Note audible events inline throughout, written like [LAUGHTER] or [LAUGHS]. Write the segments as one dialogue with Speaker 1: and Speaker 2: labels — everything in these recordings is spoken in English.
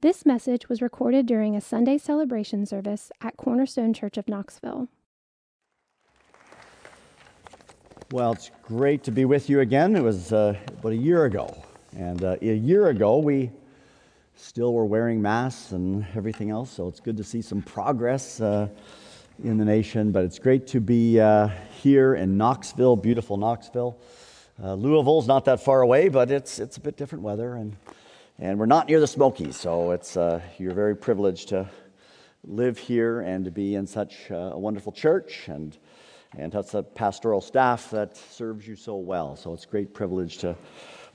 Speaker 1: This message was recorded during a Sunday celebration service at Cornerstone Church of Knoxville.
Speaker 2: Well, it's great to be with you again. It was uh, about a year ago. And uh, a year ago, we still were wearing masks and everything else, so it's good to see some progress uh, in the nation. But it's great to be uh, here in Knoxville, beautiful Knoxville. Uh, Louisville's not that far away, but it's, it's a bit different weather. And and we're not near the Smokies, so it's, uh, you're very privileged to live here and to be in such uh, a wonderful church and, and have a pastoral staff that serves you so well. So it's a great privilege to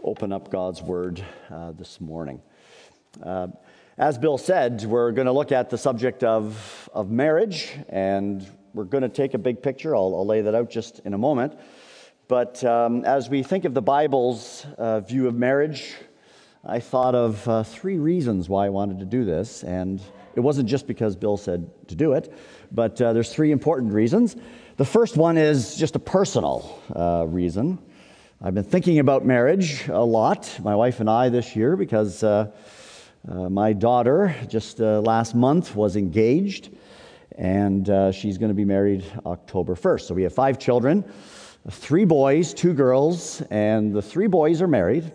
Speaker 2: open up God's Word uh, this morning. Uh, as Bill said, we're going to look at the subject of, of marriage, and we're going to take a big picture. I'll, I'll lay that out just in a moment. But um, as we think of the Bible's uh, view of marriage, I thought of uh, three reasons why I wanted to do this, and it wasn't just because Bill said to do it, but uh, there's three important reasons. The first one is just a personal uh, reason. I've been thinking about marriage a lot, my wife and I, this year, because uh, uh, my daughter just uh, last month was engaged, and she's going to be married October 1st. So we have five children three boys, two girls, and the three boys are married.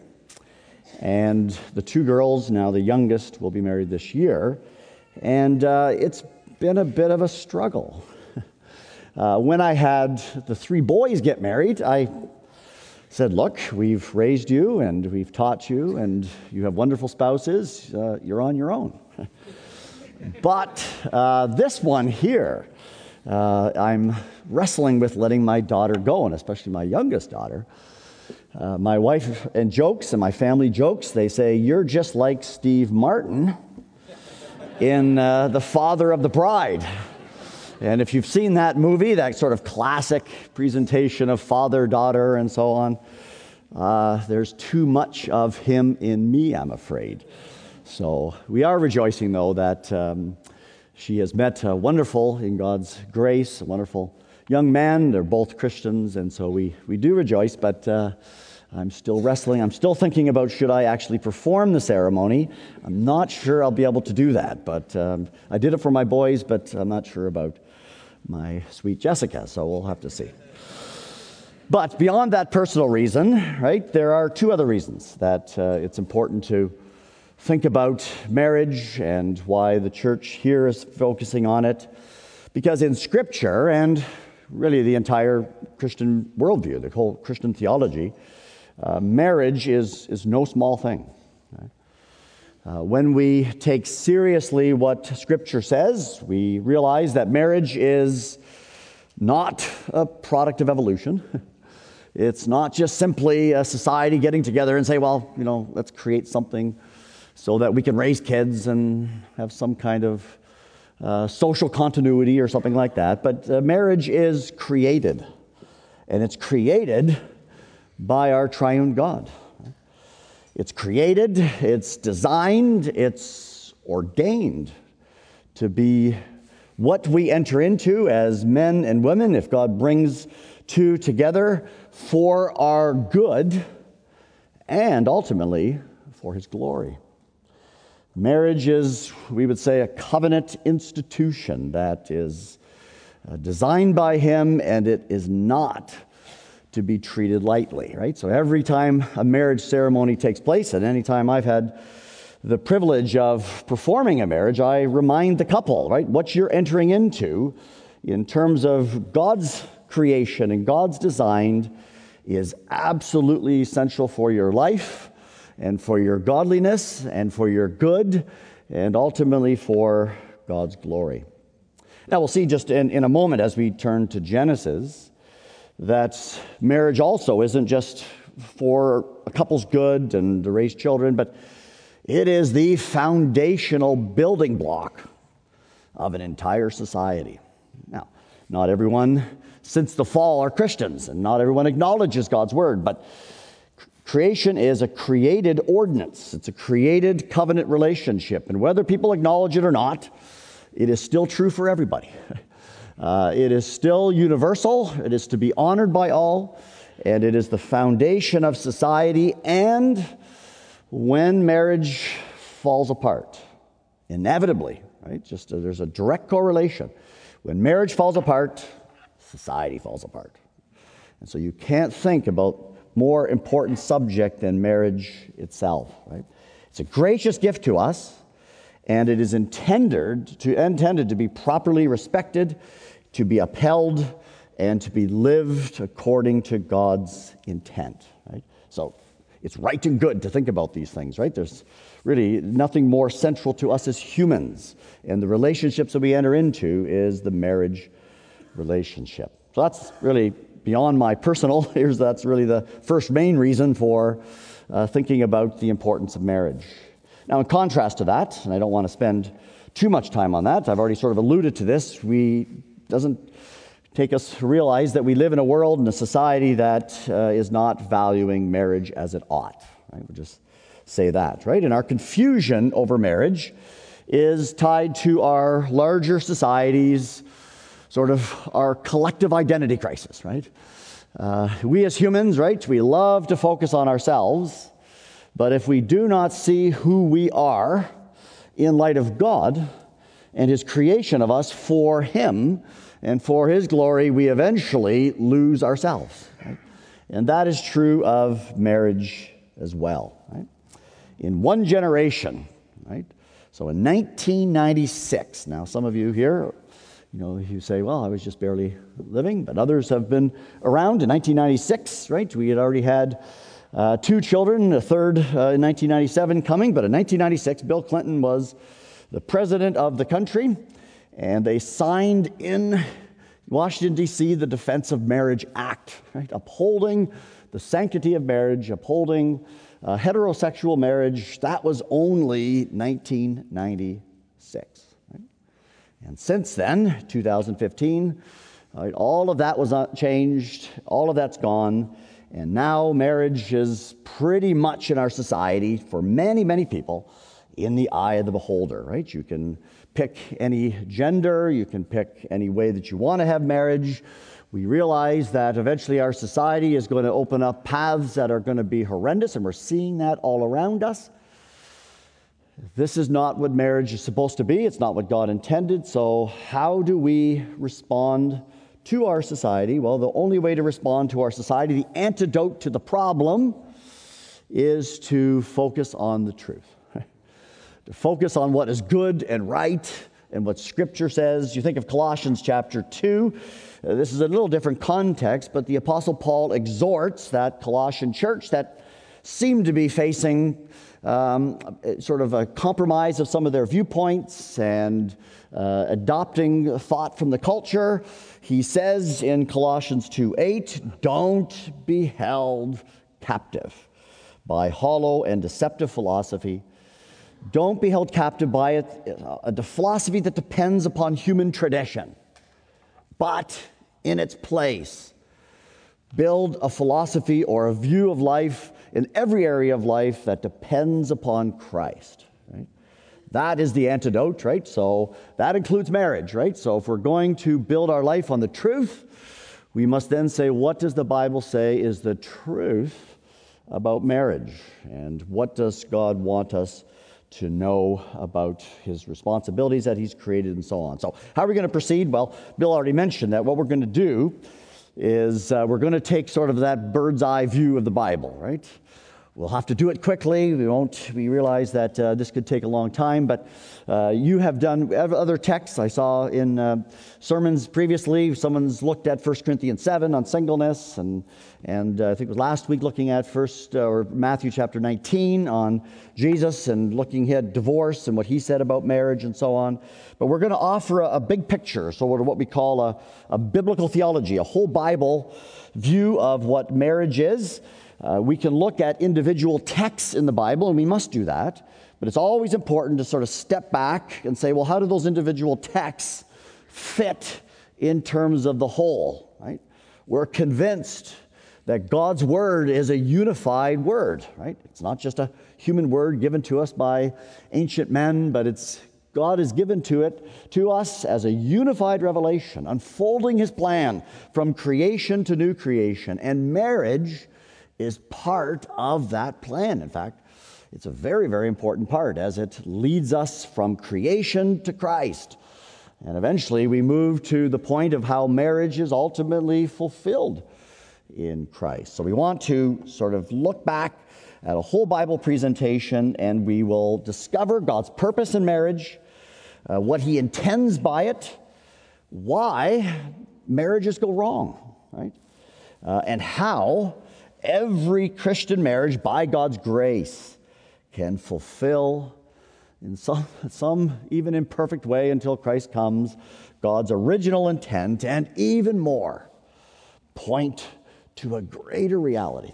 Speaker 2: And the two girls, now the youngest, will be married this year. And uh, it's been a bit of a struggle. [LAUGHS] uh, when I had the three boys get married, I said, Look, we've raised you and we've taught you, and you have wonderful spouses. Uh, you're on your own. [LAUGHS] but uh, this one here, uh, I'm wrestling with letting my daughter go, and especially my youngest daughter. Uh, my wife and jokes and my family jokes, they say, You're just like Steve Martin in uh, The Father of the Bride. And if you've seen that movie, that sort of classic presentation of father, daughter, and so on, uh, there's too much of him in me, I'm afraid. So we are rejoicing, though, that um, she has met a wonderful, in God's grace, a wonderful young man. They're both Christians, and so we, we do rejoice, but uh, I'm still wrestling. I'm still thinking about should I actually perform the ceremony. I'm not sure I'll be able to do that, but um, I did it for my boys, but I'm not sure about my sweet Jessica, so we'll have to see. But beyond that personal reason, right, there are two other reasons that uh, it's important to think about marriage and why the church here is focusing on it. Because in Scripture, and really the entire Christian worldview, the whole Christian theology, uh, marriage is, is no small thing. Uh, when we take seriously what Scripture says, we realize that marriage is not a product of evolution. [LAUGHS] It's not just simply a society getting together and say, well, you know, let's create something so that we can raise kids and have some kind of uh, social continuity or something like that. But uh, marriage is created, and it's created by our triune God. It's created, it's designed, it's ordained to be what we enter into as men and women if God brings two together for our good and ultimately for his glory. Marriage is, we would say, a covenant institution that is uh, designed by Him and it is not to be treated lightly, right? So every time a marriage ceremony takes place, and any time I've had the privilege of performing a marriage, I remind the couple, right, what you're entering into in terms of God's creation and God's design is absolutely essential for your life and for your godliness and for your good and ultimately for God's glory. Now, we'll see just in, in a moment as we turn to Genesis that marriage also isn't just for a couple's good and to raise children, but it is the foundational building block of an entire society. Now, not everyone since the fall are Christians, and not everyone acknowledges God's word, but Creation is a created ordinance, it's a created covenant relationship. And whether people acknowledge it or not, it is still true for everybody. [LAUGHS] Uh, it is still universal, it is to be honored by all, and it is the foundation of society. And when marriage falls apart, inevitably, right? Just uh, there's a direct correlation. When marriage falls apart, society falls apart. And so you can't think about more important subject than marriage itself, right? It's a gracious gift to us, and it is intended to, intended to be properly respected, to be upheld, and to be lived according to God's intent, right? So it's right and good to think about these things, right? There's really nothing more central to us as humans. And the relationships that we enter into is the marriage relationship. So that's really beyond my personal, [LAUGHS] here's that's really the first main reason for uh, thinking about the importance of marriage. Now, in contrast to that, and I don't want to spend too much time on that, I've already sort of alluded to this, we doesn't take us to realize that we live in a world and a society that uh, is not valuing marriage as it ought. Right? We'll just say that, right? And our confusion over marriage is tied to our larger society's sort of our collective identity crisis, right? Uh, we as humans, right, we love to focus on ourselves, but if we do not see who we are in light of God and His creation of us for Him and for His glory, we eventually lose ourselves. Right? And that is true of marriage as well. Right? In one generation, right? So in 1996, now some of you here you know, you say, well, I was just barely living, but others have been around. In 1996, right, we had already had uh, two children, a third uh, in 1997 coming, but in 1996, Bill Clinton was the president of the country, and they signed in Washington, D.C., the Defense of Marriage Act, right, upholding the sanctity of marriage, upholding uh, heterosexual marriage. That was only 1996. And since then, 2015, right, all of that was uh, changed, all of that's gone, and now marriage is pretty much in our society for many, many people in the eye of the beholder, right? You can pick any gender, you can pick any way that you want to have marriage. We realize that eventually our society is going to open up paths that are going to be horrendous, and we're seeing that all around us. This is not what marriage is supposed to be. It's not what God intended. So, how do we respond to our society? Well, the only way to respond to our society, the antidote to the problem, is to focus on the truth. [LAUGHS] to focus on what is good and right and what Scripture says. You think of Colossians chapter 2. Uh, this is a little different context, but the Apostle Paul exhorts that Colossian church that seemed to be facing um, sort of a compromise of some of their viewpoints and uh, adopting thought from the culture. He says in Colossians 2 8, don't be held captive by hollow and deceptive philosophy. Don't be held captive by a, a philosophy that depends upon human tradition, but in its place, build a philosophy or a view of life in every area of life that depends upon Christ. Right? That is the antidote, right? So that includes marriage, right? So if we're going to build our life on the truth, we must then say, what does the Bible say is the truth about marriage? And what does God want us to know about his responsibilities that he's created and so on? So, how are we going to proceed? Well, Bill already mentioned that what we're going to do is uh, we're going to take sort of that bird's eye view of the Bible, right? We'll have to do it quickly. We won't. We realize that uh, this could take a long time, but uh, you have done other texts. I saw in uh, sermons previously. Someone's looked at 1 Corinthians 7 on singleness, and and uh, I think it was last week looking at first uh, or Matthew chapter 19 on Jesus and looking at divorce and what he said about marriage and so on. But we're going to offer a, a, big picture, so what we call a, a biblical theology, a whole Bible view of what marriage is. Uh, we can look at individual texts in the Bible, and we must do that. But it's always important to sort of step back and say, well, how do those individual texts fit in terms of the whole, right? We're convinced that God's word is a unified word, right? It's not just a human word given to us by ancient men, but it's God has given to it to us as a unified revelation, unfolding his plan from creation to new creation. And marriage is part of that plan. In fact, It's a very, very important part as it leads us from creation to Christ. And eventually we move to the point of how marriage is ultimately fulfilled in Christ. So we want to sort of look back at a whole Bible presentation and we will discover God's purpose in marriage, uh, what He intends by it, why marriages go wrong, right? Uh, and how every Christian marriage, by God's grace, can fulfill in some, some even imperfect way until Christ comes, God's original intent, and even more, point to a greater reality.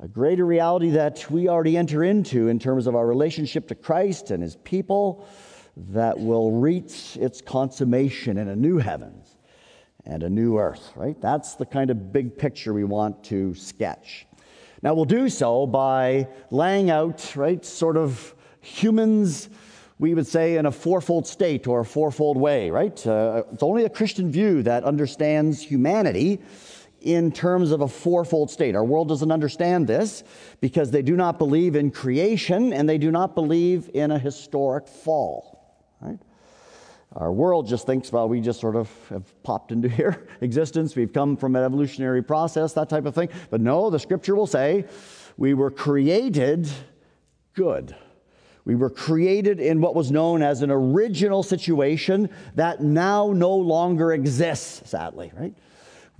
Speaker 2: A greater reality that we already enter into in terms of our relationship to Christ and his people that will reach its consummation in a new heavens and a new earth, right? That's the kind of big picture we want to sketch. Now, we'll do so by laying out, right, sort of humans, we would say, in a fourfold state or a fourfold way, right? Uh, it's only a Christian view that understands humanity in terms of a fourfold state. Our world doesn't understand this because they do not believe in creation and they do not believe in a historic fall? Our world just thinks, well, we just sort of have popped into [LAUGHS] here existence. We've come from an evolutionary process, that type of thing. But no, the scripture will say we were created good. We were created in what was known as an original situation that now no longer exists, sadly, right?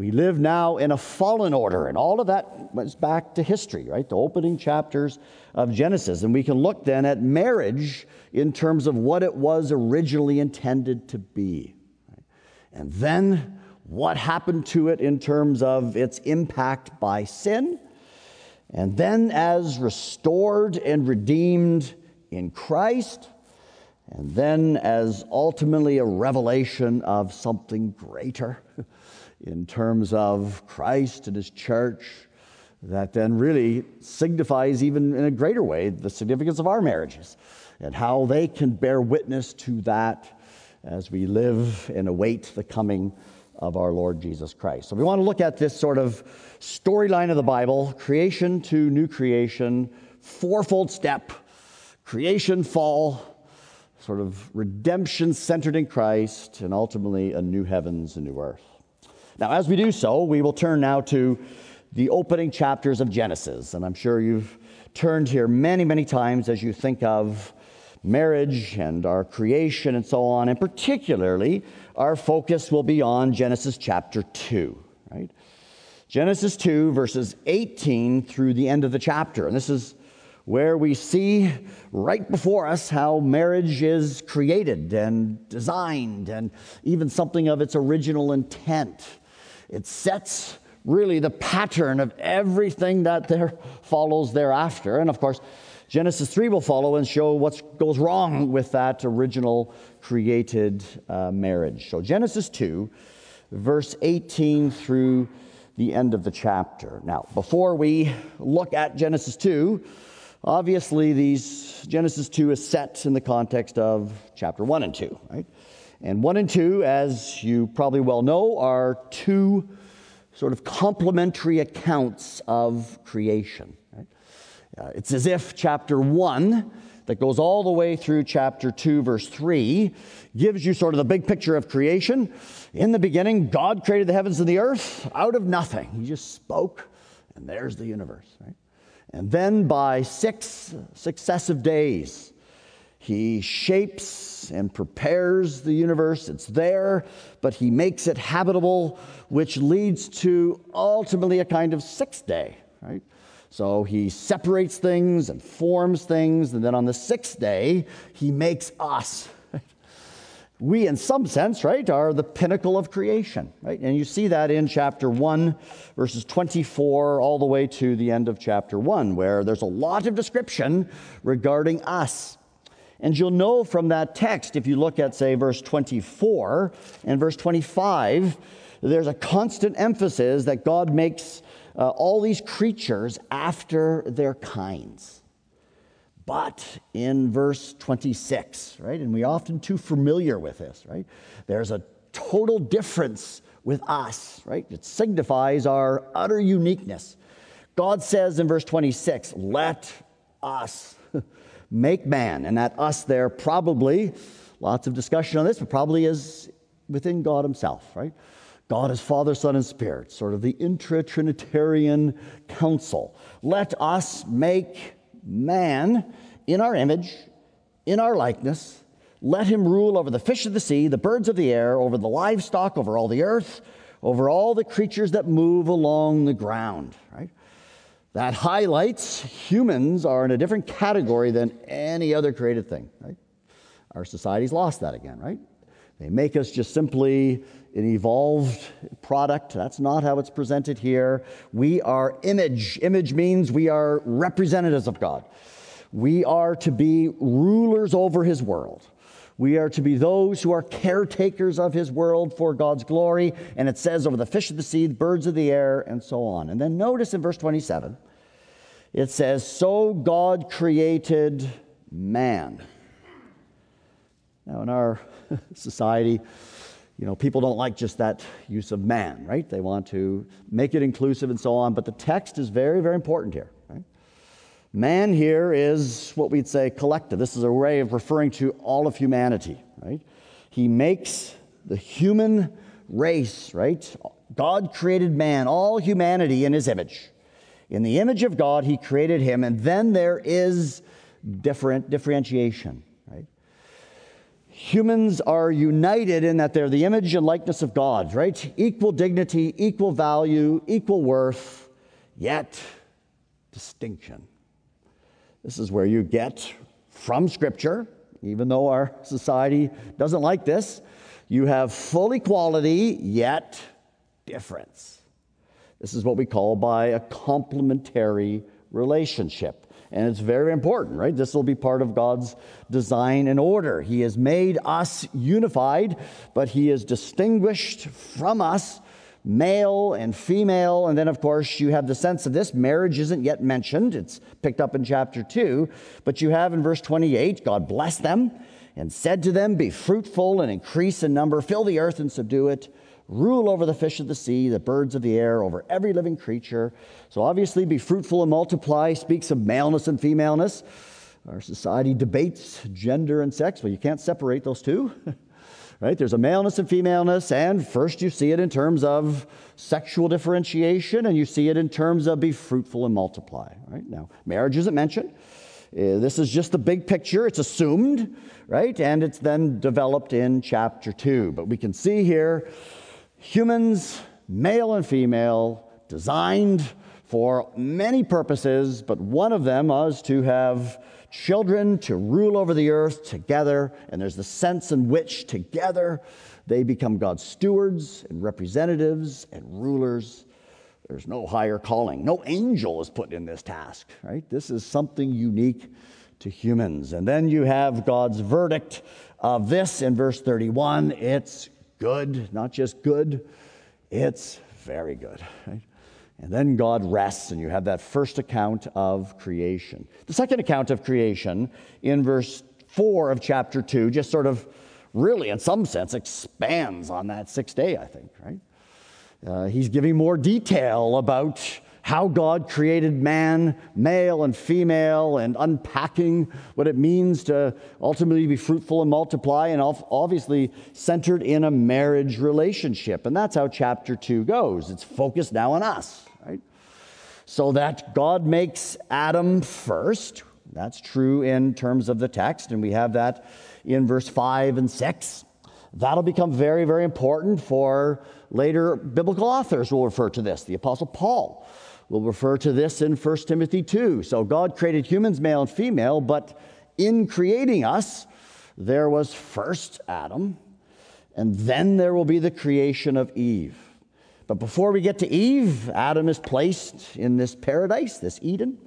Speaker 2: We live now in a fallen order, and all of that went back to history, right? The opening chapters of Genesis. And we can look then at marriage in terms of what it was originally intended to be. And then what happened to it in terms of its impact by sin. And then as restored and redeemed in Christ, and then as ultimately a revelation of something greater [LAUGHS] in terms of Christ and his church, that then really signifies, even in a greater way, the significance of our marriages and how they can bear witness to that as we live and await the coming of our Lord Jesus Christ. So we want to look at this sort of storyline of the Bible creation to new creation, fourfold step creation, fall, sort of redemption centered in Christ, and ultimately a new heavens and new earth. Now, as we do so, we will turn now to the opening chapters of Genesis. And I'm sure you've turned here many, many times as you think of marriage and our creation and so on. And particularly, our focus will be on Genesis chapter 2, right? Genesis 2, verses 18 through the end of the chapter. And this is where we see right before us how marriage is created and designed and even something of its original intent. It sets really the pattern of everything that there [LAUGHS] follows thereafter. And of course, Genesis 3 will follow and show what goes wrong with that original created uh, marriage. So, Genesis 2, verse 18 through the end of the chapter. Now, before we look at Genesis 2, Obviously, these Genesis 2 is set in the context of chapter 1 and 2, right? And 1 and 2, as you probably well know, are two sort of complementary accounts of creation. Right? Uh, it's as if chapter 1, that goes all the way through chapter 2, verse 3, gives you sort of the big picture of creation. In the beginning, God created the heavens and the earth out of nothing. He just spoke, and there's the universe, right? And then by six successive days, he shapes and prepares the universe. It's there, but he makes it habitable, which leads to ultimately a kind of sixth day, right? So he separates things and forms things, and then on the sixth day, he makes us [LAUGHS] we, in some sense, right, are the pinnacle of creation, right? And you see that in chapter 1, verses 24, all the way to the end of chapter 1, where there's a lot of description regarding us. And you'll know from that text, if you look at, say, verse 24 and verse 25, there's a constant emphasis that God makes uh, all these creatures after their kinds but in verse 26, right? And we often too familiar with this, right? There's a total difference with us, right? It signifies our utter uniqueness. God says in verse 26, let us. Make man. And that us there probably, lots of discussion on this, but probably is within God Himself, right? God is Father, Son, and Spirit, sort of the intra Trinitarian council. Let us make man in our image, in our likeness. Let him rule over the fish of the sea, the birds of the air, over the livestock, over all the earth, over all the creatures that move along the ground, right? That highlights humans are in a different category than any other created thing, right? Our society's lost that again, right? They make us just simply an evolved product. That's not how it's presented here. We are image. Image means we are representatives of God. We are to be rulers over his world. We are to be those who are caretakers of his world for God's glory. And it says over the fish of the sea, the birds of the air, and so on. And then notice in verse 27, it says, So God created man. Now, in our [LAUGHS] society, you know, people don't like just that use of man, right? They want to make it inclusive and so on. But the text is very, very important here. Man here is what we'd say collective. This is a way of referring to all of humanity, right? He makes the human race, right? God created man, all humanity in his image. In the image of God, he created him, and then there is different differentiation, right? Humans are united in that they're the image and likeness of God, right? Equal dignity, equal value, equal worth, yet distinction. This is where you get from Scripture, even though our society doesn't like this, you have full equality, yet difference. This is what we call by a complementary relationship. And it's very important, right? This will be part of God's design and order. He has made us unified, but He has distinguished from us male and female. And then, of course, you have the sense of this. Marriage isn't yet mentioned, it's picked up in chapter 2. But you have in verse 28 God blessed them and said to them, Be fruitful and increase in number, fill the earth and subdue it. Rule over the fish of the sea, the birds of the air, over every living creature. So, obviously, be fruitful and multiply speaks of maleness and femaleness. Our society debates gender and sex. Well, you can't separate those two. [LAUGHS] right? There's a maleness and femaleness, and first you see it in terms of sexual differentiation, and you see it in terms of be fruitful and multiply, right? Now, marriage isn't mentioned. Uh, this is just the big picture. It's assumed, right? And it's then developed in chapter two. But we can see here humans, male and female, designed for many purposes, but one of them was to have children to rule over the earth together, and there's the sense in which together they become God's stewards and representatives and rulers. There's no higher calling. No angel is put in this task, right? This is something unique to humans. And then you have God's verdict of this in verse 31. It's good, not just good, it's very good. Right? And then God rests, and you have that first account of creation. The second account of creation in verse 4 of chapter 2 just sort of really, in some sense, expands on that sixth day, I think, right? Uh, he's giving more detail about how God created man, male and female, and unpacking what it means to ultimately be fruitful and multiply, and obviously centered in a marriage relationship. And that's how chapter two goes. It's focused now on us? So that God makes Adam first. That's true in terms of the text, and we have that in verse 5 and 6. That'll become very, very important for later biblical authors will refer to this. The Apostle Paul We'll refer to this in 1 Timothy 2. So God created humans, male and female, but in creating us, there was first Adam, and then there will be the creation of Eve. But before we get to Eve, Adam is placed in this paradise, this Eden.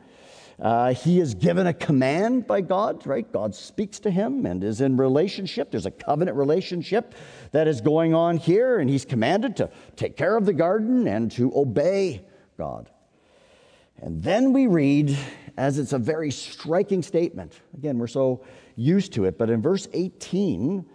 Speaker 2: Uh, he is given a command by God, right? God speaks to him and is in relationship. There's a covenant relationship that is going on here, and he's commanded to take care of the garden and to obey God. And then we read, as it's a very striking statement. Again, we're so used to it, but in verse 18,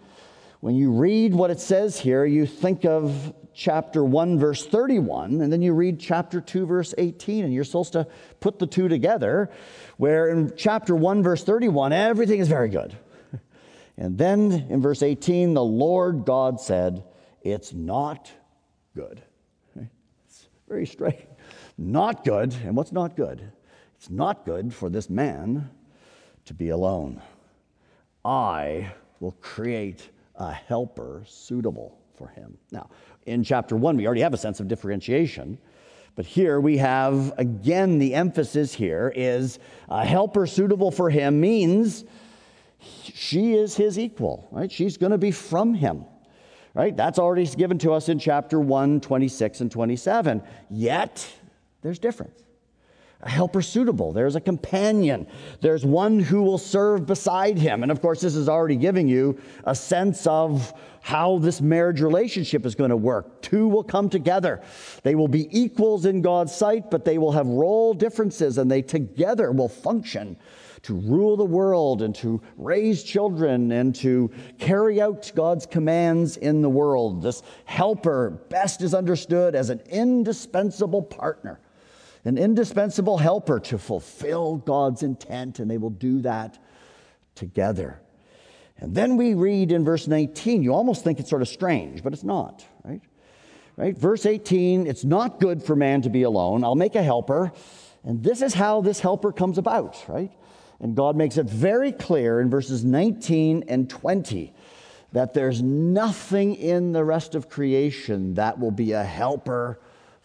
Speaker 2: when you read what it says here, you think of chapter 1, verse 31, and then you read chapter 2, verse 18, and you're supposed to put the two together, where in chapter 1, verse 31, everything is very good. [LAUGHS] And then in verse 18, the Lord God said, It's not good. It's very straight. Not good. And what's not good? It's not good for this man to be alone. I will create a helper suitable for him. Now, in chapter one, we already have a sense of differentiation. But here we have, again, the emphasis here is a helper suitable for him means she is his equal, right? She's going to be from him, right? That's already given to us in chapter 1, 26 and 27. Yet, there's difference a helper suitable. There's a companion. There's one who will serve beside him. And of course, this is already giving you a sense of how this marriage relationship is going to work. Two will come together. They will be equals in God's sight, but they will have role differences and they together will function to rule the world and to raise children and to carry out God's commands in the world. This helper best is understood as an indispensable partner an indispensable helper to fulfill God's intent, and they will do that together. And then we read in verse 19, you almost think it's sort of strange, but it's not, right? Right? Verse 18, it's not good for man to be alone. I'll make a helper. And this is how this helper comes about, right? And God makes it very clear in verses 19 and 20 that there's nothing in the rest of creation that will be a helper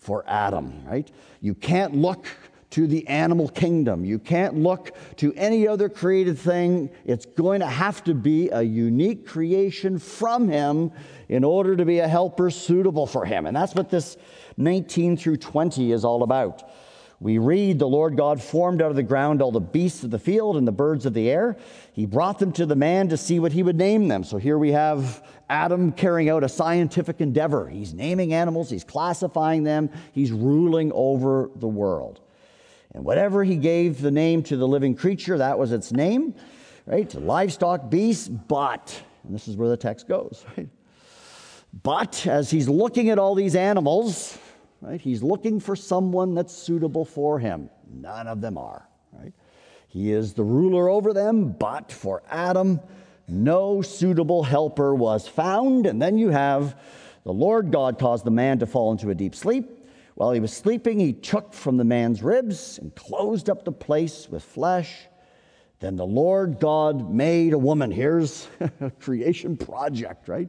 Speaker 2: for Adam, right? You can't look to the animal kingdom. You can't look to any other created thing. It's going to have to be a unique creation from him in order to be a helper suitable for him. And that's what this 19 through 20 is all about. We read, The Lord God formed out of the ground all the beasts of the field and the birds of the air. He brought them to the man to see what he would name them. So here we have Adam carrying out a scientific endeavor. He's naming animals, he's classifying them, he's ruling over the world. And whatever he gave the name to the living creature, that was its name, right? Livestock, beasts, but, and this is where the text goes, right? But as he's looking at all these animals, right, he's looking for someone that's suitable for him. None of them are, right? He is the ruler over them, but for Adam, no suitable helper was found. And then you have the Lord God caused the man to fall into a deep sleep. While he was sleeping, he took from the man's ribs and closed up the place with flesh. Then the Lord God made a woman. Here's [LAUGHS] a creation project, right?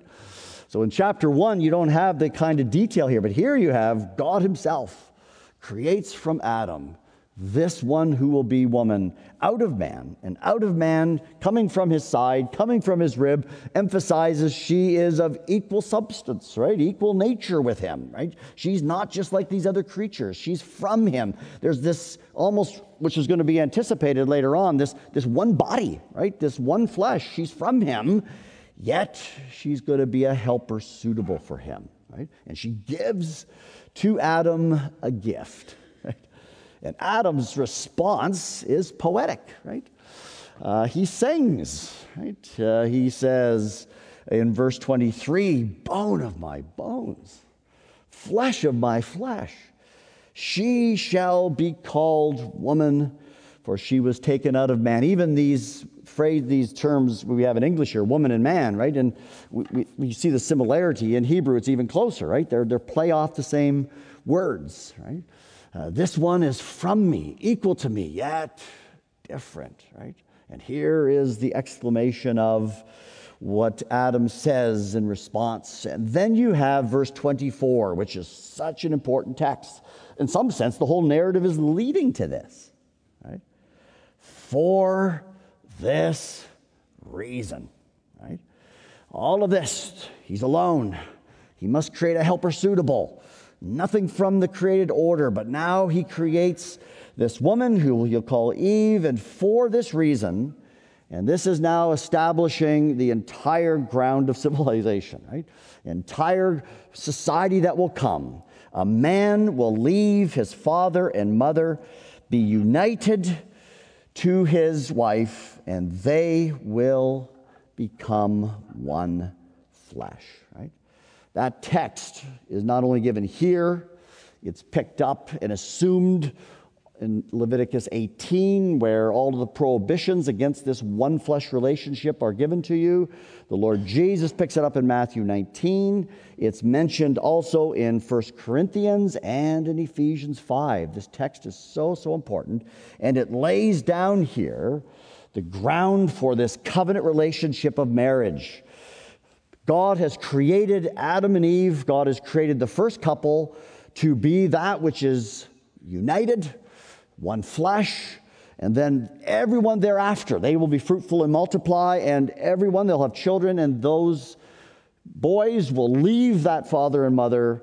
Speaker 2: So in chapter one, you don't have the kind of detail here, but here you have God Himself creates from Adam this one who will be woman out of man, and out of man, coming from his side, coming from his rib, emphasizes she is of equal substance, right? Equal nature with him, right? She's not just like these other creatures, she's from him. There's this almost, which is going to be anticipated later on, this, this one body, right? This one flesh. She's from him, yet she's going to be a helper suitable for him, right? And she gives to Adam a gift and Adam's response is poetic, right? Uh, he sings, right? Uh, he says in verse 23 bone of my bones, flesh of my flesh. She shall be called woman, for she was taken out of man. Even these phrase, these terms we have in English here, woman and man, right? And we, we, we see the similarity in Hebrew, it's even closer, right? They're, they're play off the same words, right? Uh, this one is from me, equal to me, yet different, right? And here is the exclamation of what Adam says in response. And then you have verse 24, which is such an important text. In some sense, the whole narrative is leading to this, right? For this reason, right? All of this, he's alone. He must create a helper suitable nothing from the created order, but now he creates this woman who he'll call Eve, and for this reason, and this is now establishing the entire ground of civilization, right? Entire society that will come. A man will leave his father and mother, be united to his wife, and they will become one flesh, right? That text is not only given here, it's picked up and assumed in Leviticus 18, where all of the prohibitions against this one flesh relationship are given to you. The Lord Jesus picks it up in Matthew 19. It's mentioned also in 1 Corinthians and in Ephesians 5. This text is so, so important. And it lays down here the ground for this covenant relationship of marriage. God has created Adam and Eve, God has created the first couple to be that which is united one flesh, and then everyone thereafter, they will be fruitful and multiply, and everyone, they'll have children, and those boys will leave that father and mother,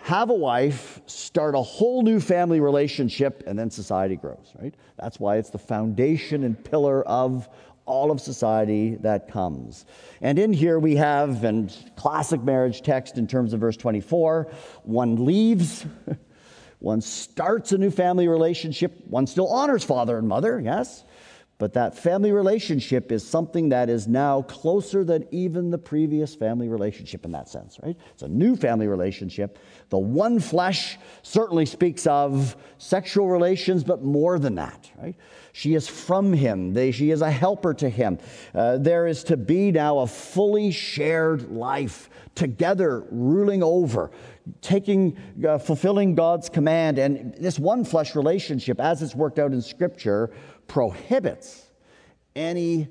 Speaker 2: have a wife, start a whole new family relationship, and then society grows, right? That's why it's the foundation and pillar of all of society that comes. And in here we have, and classic marriage text in terms of verse 24, one leaves. [LAUGHS] One starts a new family relationship. One still honors father and mother, yes, but that family relationship is something that is now closer than even the previous family relationship in that sense, right? It's a new family relationship. The one flesh certainly speaks of sexual relations, but more than that, right? She is from him, they, she is a helper to him. Uh, there is to be now a fully shared life together, ruling over taking, uh, fulfilling God's command. And this one flesh relationship, as it's worked out in Scripture, prohibits any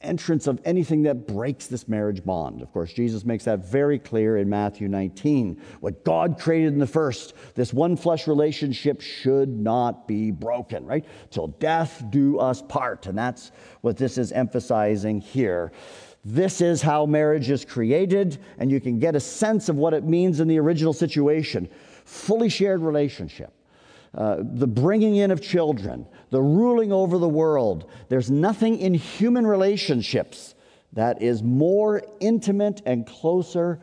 Speaker 2: entrance of anything that breaks this marriage bond. Of course, Jesus makes that very clear in Matthew 19. What God created in the first, this one flesh relationship should not be broken, right? Till death do us part. And that's what this is emphasizing here. This is how marriage is created, and you can get a sense of what it means in the original situation. Fully shared relationship. Uh, the bringing in of children, the ruling over the world. There's nothing in human relationships that is more intimate and closer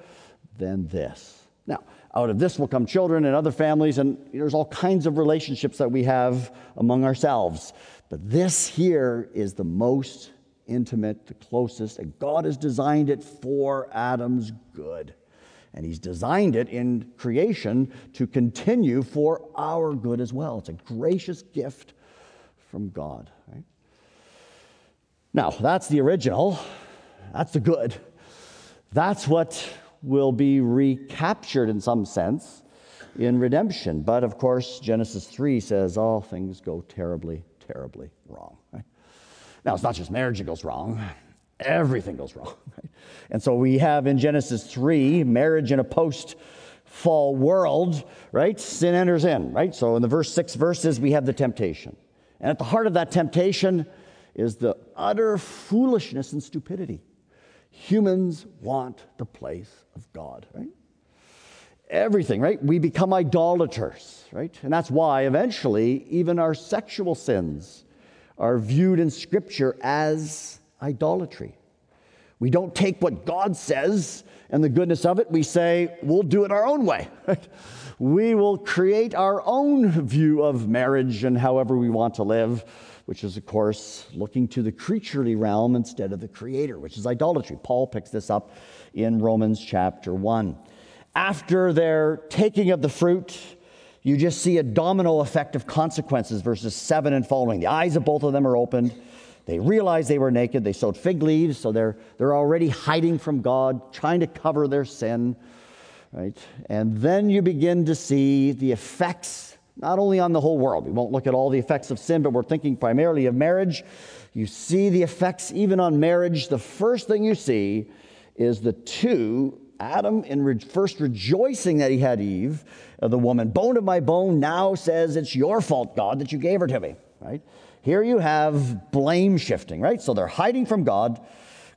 Speaker 2: than this. Now, out of this will come children and other families, and there's all kinds of relationships that we have among ourselves. But this here is the most intimate, the closest, and God has designed it for Adam's good. And He's designed it in creation to continue for our good as well. It's a gracious gift from God. Right? Now, that's the original. That's the good. That's what will be recaptured in some sense in redemption. But of course, Genesis 3 says all things go terribly, terribly wrong. Right? Now, it's not just marriage that goes wrong, everything goes wrong. [LAUGHS] Right? And so we have in Genesis 3 marriage in a post fall world, right? Sin enters in, right? So in the verse 6 verses, we have the temptation. And at the heart of that temptation is the utter foolishness and stupidity. Humans want the place of God, right? Everything, right? We become idolaters, right? And that's why eventually even our sexual sins are viewed in Scripture as idolatry. We don't take what God says and the goodness of it, we say, we'll do it our own way. [LAUGHS] we will create our own view of marriage and however we want to live, which is, of course, looking to the creaturely realm instead of the creator, which is idolatry. Paul picks this up in Romans chapter 1. After their taking of the fruit, you just see a domino effect of consequences, verses 7 and following. The eyes of both of them are opened. They realize they were naked. They sewed fig leaves, so they're, they're already hiding from God, trying to cover their sin. Right? And then you begin to see the effects, not only on the whole world. We won't look at all the effects of sin, but we're thinking primarily of marriage. You see the effects even on marriage. The first thing you see is the two Adam, in re- first rejoicing that he had Eve, uh, the woman, bone of my bone, now says, It's your fault, God, that you gave her to me, right? Here you have blame shifting, right? So they're hiding from God.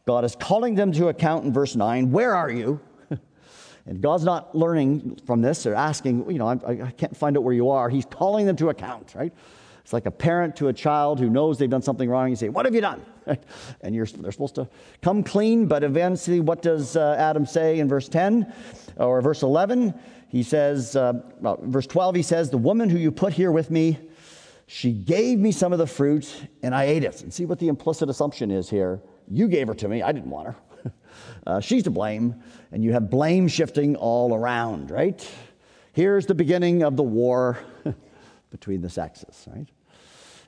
Speaker 2: God is calling them to account in verse 9. Where are you? [LAUGHS] and God's not learning from this or asking, you know, I, I can't find out where you are. He's calling them to account, right? It's like a parent to a child who knows they've done something wrong. You say, What have you done? And you're, they're supposed to come clean, but eventually, what does uh, Adam say in verse 10 or verse 11? He says, uh, well, verse 12, he says, The woman who you put here with me, she gave me some of the fruit and I ate it. And see what the implicit assumption is here. You gave her to me, I didn't want her. [LAUGHS] Uh, she's to blame, and you have blame shifting all around, right? Here's the beginning of the war [LAUGHS] between the sexes, right?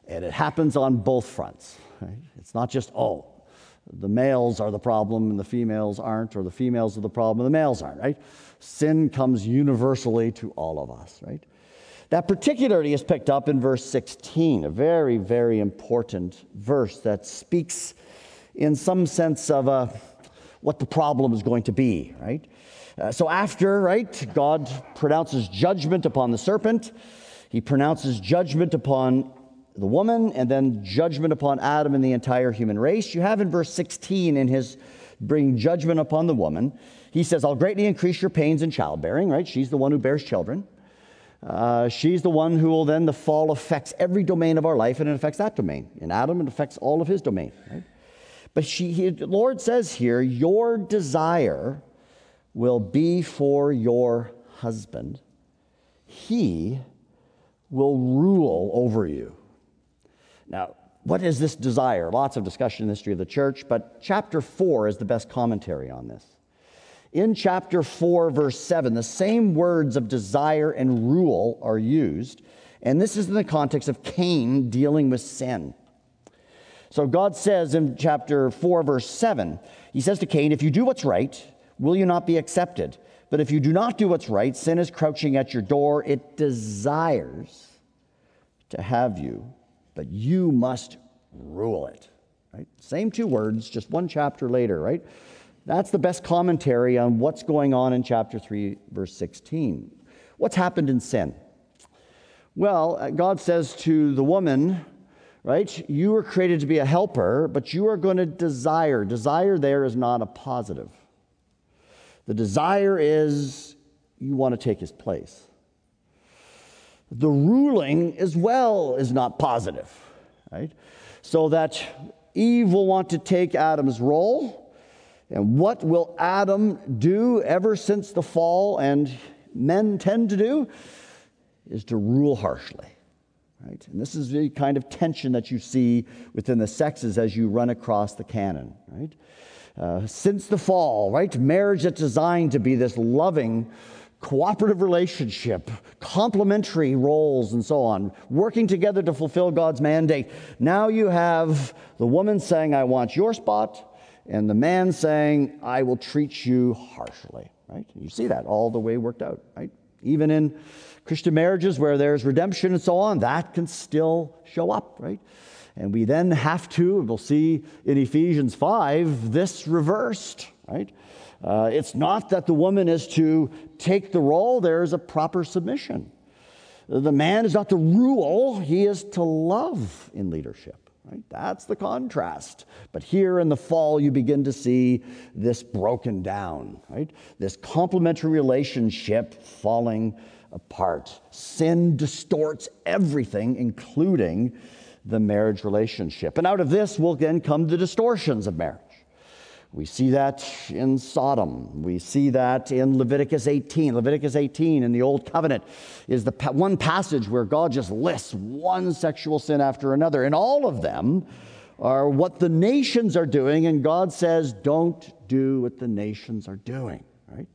Speaker 2: And it happens on both fronts, right? It's not just, oh, the males are the problem and the females aren't, or the females are the problem and the males aren't, right? Sin comes universally to all of us, right? That particularity is picked up in verse 16, a very, very important verse that speaks in some sense of uh, what the problem is going to be, right? Uh, so, after, right, God pronounces judgment upon the serpent, he pronounces judgment upon the woman, and then judgment upon Adam and the entire human race. You have in verse 16 in his bring judgment upon the woman, he says, I'll greatly increase your pains in childbearing, right? She's the one who bears children. Uh, she's the one who will then, the fall affects every domain of our life, and it affects that domain. In Adam, it affects all of his domain, right? But she, he, the Lord says here, Your desire will be for your husband, he will rule over you. Now, what is this desire? Lots of discussion in the history of the church, but chapter 4 is the best commentary on this in chapter 4, verse 7, the same words of desire and rule are used. And this is in the context of Cain dealing with sin. So God says in chapter 4, verse 7, He says to Cain, If you do what's right, will you not be accepted? But if you do not do what's right, sin is crouching at your door. It desires to have you, but you must rule it. Right? Same two words, just one chapter later, right? That's the best commentary on what's going on in chapter 3, verse 16. What's happened in sin? Well, uh, God says to the woman, right, you were created to be a helper, but you are going to desire. Desire there is not a positive. The desire is you want to take his place. The ruling as well is not positive, right? So that Eve will want to take Adam's role and what will Adam do ever since the fall, and men tend to do, is to rule harshly. Right? And this is the kind of tension that you see within the sexes as you run across the canon. Right? Uh, since the fall, right? Marriage that's designed to be this loving, cooperative relationship, complementary roles, and so on, working together to fulfill God's mandate. Now you have the woman saying, I want your spot, and the man saying, I will treat you harshly, right? You see that all the way worked out, right? Even in Christian marriages where there's redemption and so on, that can still show up, right? And we then have to, and we'll see in Ephesians 5, this reversed, right? Uh, it's not that the woman is to take the role, there is a proper submission. The man is not to rule, he is to love in leadership. Right? That's the contrast. But here in the fall, you begin to see this broken down, right? This complementary relationship falling apart. Sin distorts everything, including the marriage relationship. And out of this will then come the distortions of marriage. We see that in Sodom. We see that in Leviticus 18. Leviticus 18 in the Old Covenant is the one passage where God just lists one sexual sin after another. And all of them are what the nations are doing. And God says, don't do what the nations are doing, right?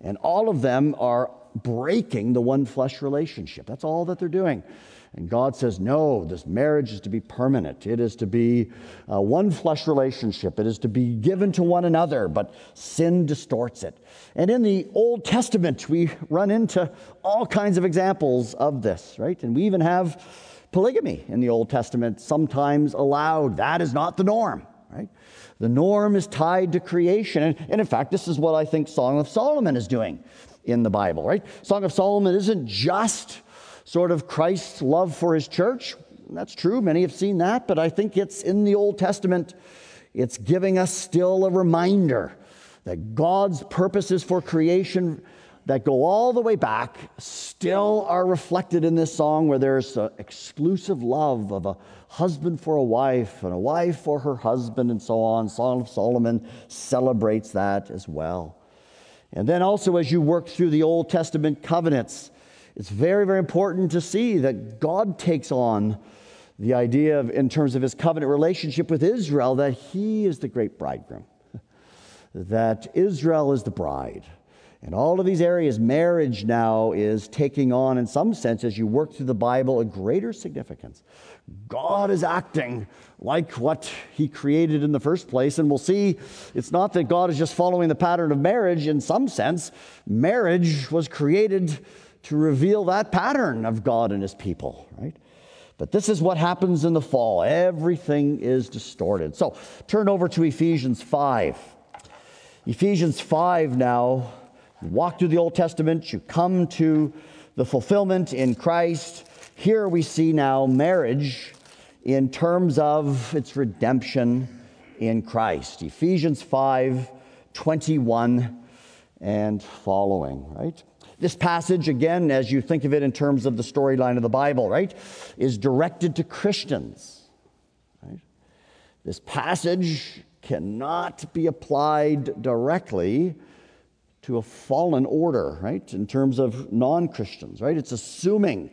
Speaker 2: And all of them are breaking the one flesh relationship. That's all that they're doing. And God says, no, this marriage is to be permanent. It is to be a one flesh relationship. It is to be given to one another, but sin distorts it. And in the Old Testament, we run into all kinds of examples of this, right? And we even have polygamy in the Old Testament, sometimes allowed. That is not the norm, right? The norm is tied to creation. And, and in fact, this is what I think Song of Solomon is doing in the Bible, right? Song of Solomon isn't just sort of Christ's love for his church. That's true, many have seen that, but I think it's in the Old Testament, it's giving us still a reminder that God's purposes for creation that go all the way back still are reflected in this song where there's an exclusive love of a husband for a wife and a wife for her husband and so on. Song of Solomon celebrates that as well. And then also, as you work through the Old Testament covenants, it's very, very important to see that God takes on the idea of, in terms of his covenant relationship with Israel, that he is the great bridegroom. [LAUGHS] that Israel is the bride. And all of these areas, marriage now is taking on, in some sense, as you work through the Bible, a greater significance. God is acting like what He created in the first place. And we'll see it's not that God is just following the pattern of marriage. In some sense, marriage was created to reveal that pattern of God and His people, right? But this is what happens in the fall. Everything is distorted. So turn over to Ephesians 5. Ephesians 5 now you walk through the Old Testament, you come to the fulfillment in Christ. Here we see now marriage in terms of its redemption in Christ. Ephesians 5 21 and following, right? This passage, again, as you think of it in terms of the storyline of the Bible, right, is directed to Christians. Right? This passage cannot be applied directly to a fallen order, right? In terms of non Christians, right? It's assuming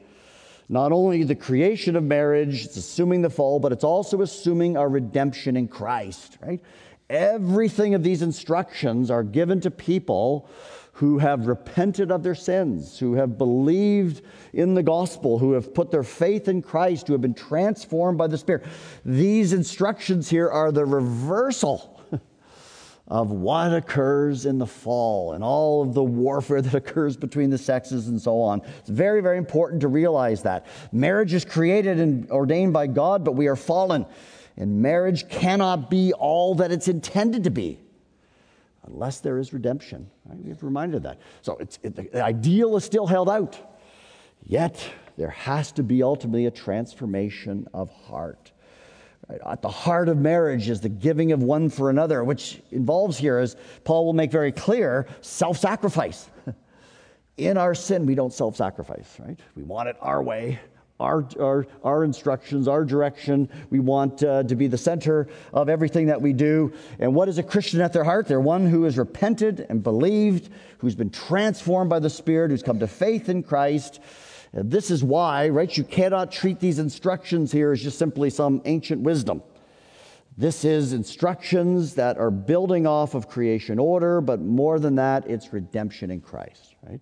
Speaker 2: not only the creation of marriage, it's assuming the fall, but it's also assuming our redemption in Christ, right? Everything of these instructions are given to people who have repented of their sins, who have believed in the gospel, who have put their faith in Christ, who have been transformed by the Spirit. These instructions here are the reversal [LAUGHS] of what occurs in the fall and all of the warfare that occurs between the sexes and so on. It's very, very important to realize that. Marriage is created and ordained by God, but we are fallen. And marriage cannot be all that it's intended to be unless there is redemption. Right? We have reminded of that. So it, the ideal is still held out. Yet there has to be ultimately a transformation of heart. At the heart of marriage is the giving of one for another, which involves here, as Paul will make very clear, self sacrifice. [LAUGHS] In our sin, we don't self sacrifice, right? We want it our way, our, our, our instructions, our direction. We want uh, to be the center of everything that we do. And what is a Christian at their heart? They're one who has repented and believed, who's been transformed by the Spirit, who's come to faith in Christ this is why, right, you cannot treat these instructions here as just simply some ancient wisdom. This is instructions that are building off of creation order, but more than that, it's redemption in Christ, right?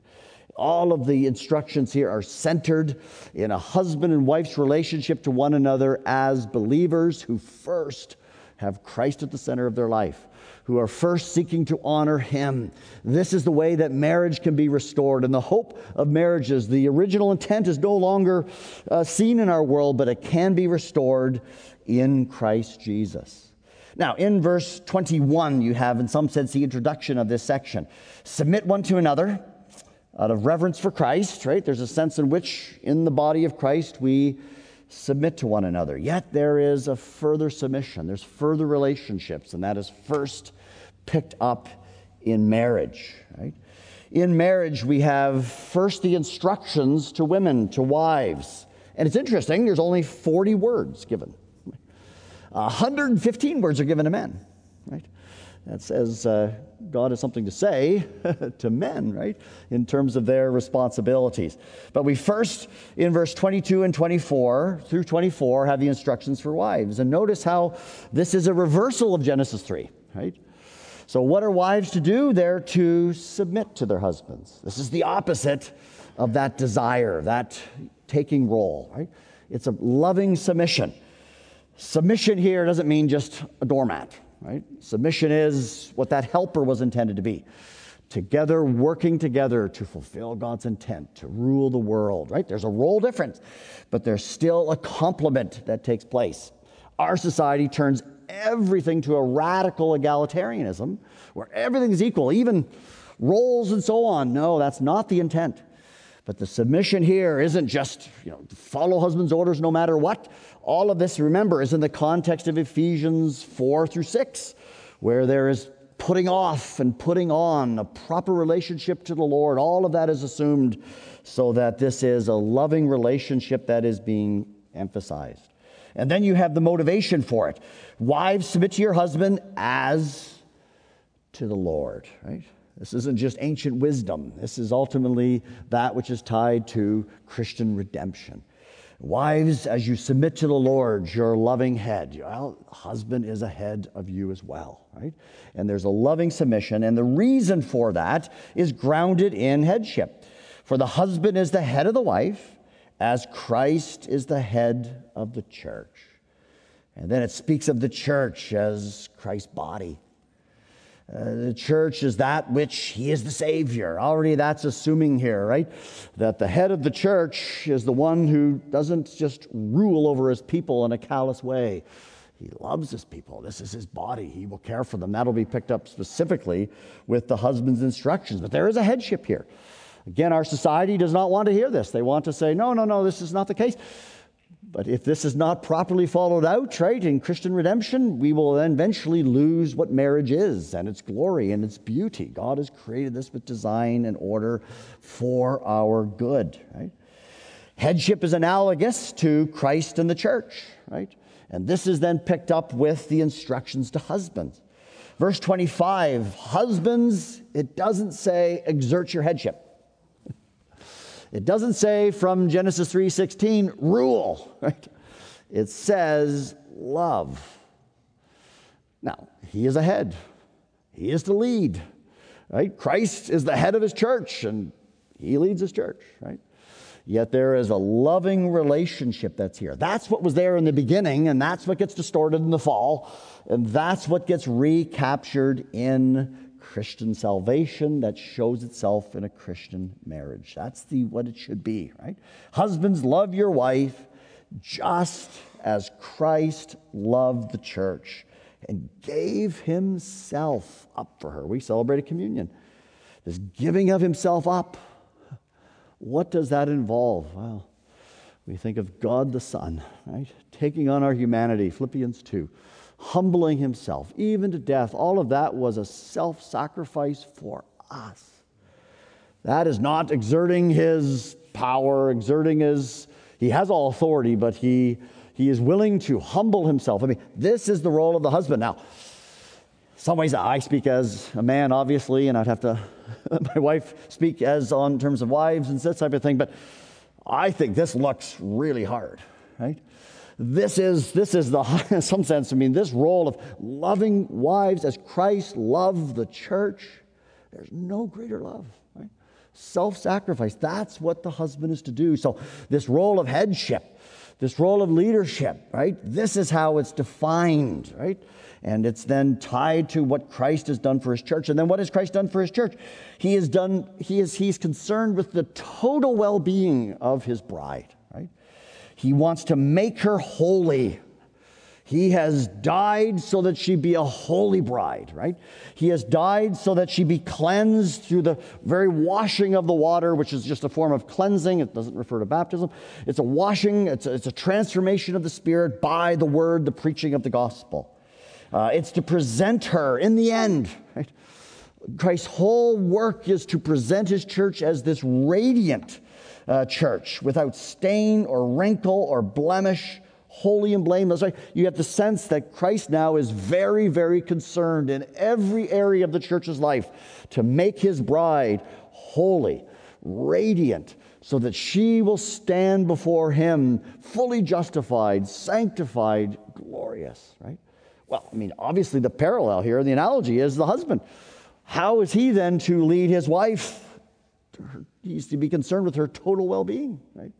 Speaker 2: All of the instructions here are centered in a husband and wife's relationship to one another as believers who first have Christ at the center of their life who are first seeking to honor him. This is the way that marriage can be restored. And the hope of marriages, the original intent is no longer uh, seen in our world, but it can be restored in Christ Jesus. Now, in verse 21, you have, in some sense, the introduction of this section. Submit one to another out of reverence for Christ, right? There's a sense in which, in the body of Christ, we submit to one another. Yet there is a further submission, there's further relationships, and that is first picked up in marriage, right? In marriage, we have first the instructions to women, to wives. And it's interesting, there's only 40 words given. 115 words are given to men, right? That says uh, God has something to say [LAUGHS] to men, right, in terms of their responsibilities. But we first, in verse 22 and 24 through 24, have the instructions for wives. And notice how this is a reversal of Genesis 3, right? So, what are wives to do? They're to submit to their husbands. This is the opposite of that desire, that taking role, right? It's a loving submission. Submission here doesn't mean just a doormat, right? Submission is what that helper was intended to be. Together, working together to fulfill God's intent, to rule the world, right? There's a role difference, but there's still a complement that takes place. Our society turns everything to a radical egalitarianism where everything is equal, even roles and so on. No, that's not the intent. But the submission here isn't just, you know, follow husband's orders no matter what. All of this, remember, is in the context of Ephesians 4 through 6, where there is putting off and putting on a proper relationship to the Lord. All of that is assumed so that this is a loving relationship that is being emphasized. And then you have the motivation for it. Wives, submit to your husband as to the Lord, right? This isn't just ancient wisdom. This is ultimately that which is tied to Christian redemption. Wives, as you submit to the Lord, your loving head. Well, husband is a head of you as well, right? And there's a loving submission, and the reason for that is grounded in headship. For the husband is the head of the wife, as Christ is the head of the church. And then it speaks of the church as Christ's body. Uh, the church is that which he is the Savior. Already that's assuming here, right? That the head of the church is the one who doesn't just rule over his people in a callous way. He loves his people. This is his body. He will care for them. That'll be picked up specifically with the husband's instructions. But there is a headship here. Again, our society does not want to hear this. They want to say, no, no, no, this is not the case. But if this is not properly followed out, right, in Christian redemption, we will then eventually lose what marriage is and its glory and its beauty. God has created this with design and order for our good, right? Headship is analogous to Christ and the church, right? And this is then picked up with the instructions to husbands. Verse 25, husbands, it doesn't say exert your headship. It doesn't say from Genesis 3:16 rule, right? It says love. Now, he is a head. He is to lead. Right? Christ is the head of his church and he leads his church, right? Yet there is a loving relationship that's here. That's what was there in the beginning, and that's what gets distorted in the fall, and that's what gets recaptured in Christian salvation that shows itself in a Christian marriage. That's the what it should be, right? Husbands, love your wife just as Christ loved the church and gave himself up for her. We celebrated communion. This giving of himself up. What does that involve? Well, we think of God the Son, right? Taking on our humanity, Philippians 2 humbling himself, even to death. All of that was a self sacrifice for us. That is not exerting his power, exerting his, he has all authority, but he, he is willing to humble himself. I mean, this is the role of the husband. Now, some ways I speak as a man, obviously, and I'd have to, [LAUGHS] my wife speak as on terms of wives and that type of thing, but I think this looks really hard, right? This is, this is the, [LAUGHS] in some sense, I mean, this role of loving wives as Christ loved the church. There's no greater love, right? Self sacrifice. That's what the husband is to do. So, this role of headship, this role of leadership, right? This is how it's defined, right? And it's then tied to what Christ has done for his church. And then what has Christ done for his church? He has done, he is, he's concerned with the total well being of his bride? He wants to make her holy. He has died so that she be a holy bride, right? He has died so that she be cleansed through the very washing of the water, which is just a form of cleansing. It doesn't refer to baptism. It's a washing, it's a, it's a transformation of the Spirit by the word, the preaching of the gospel. Uh, it's to present her in the end, right? Christ's whole work is to present his church as this radiant, uh, church without stain or wrinkle or blemish, holy and blameless. Right? You have the sense that Christ now is very, very concerned in every area of the church's life to make his bride holy, radiant, so that she will stand before him fully justified, sanctified, glorious, right? Well, I mean, obviously the parallel here, the analogy is the husband. How is he then to lead his wife He's to be concerned with her total well being, right?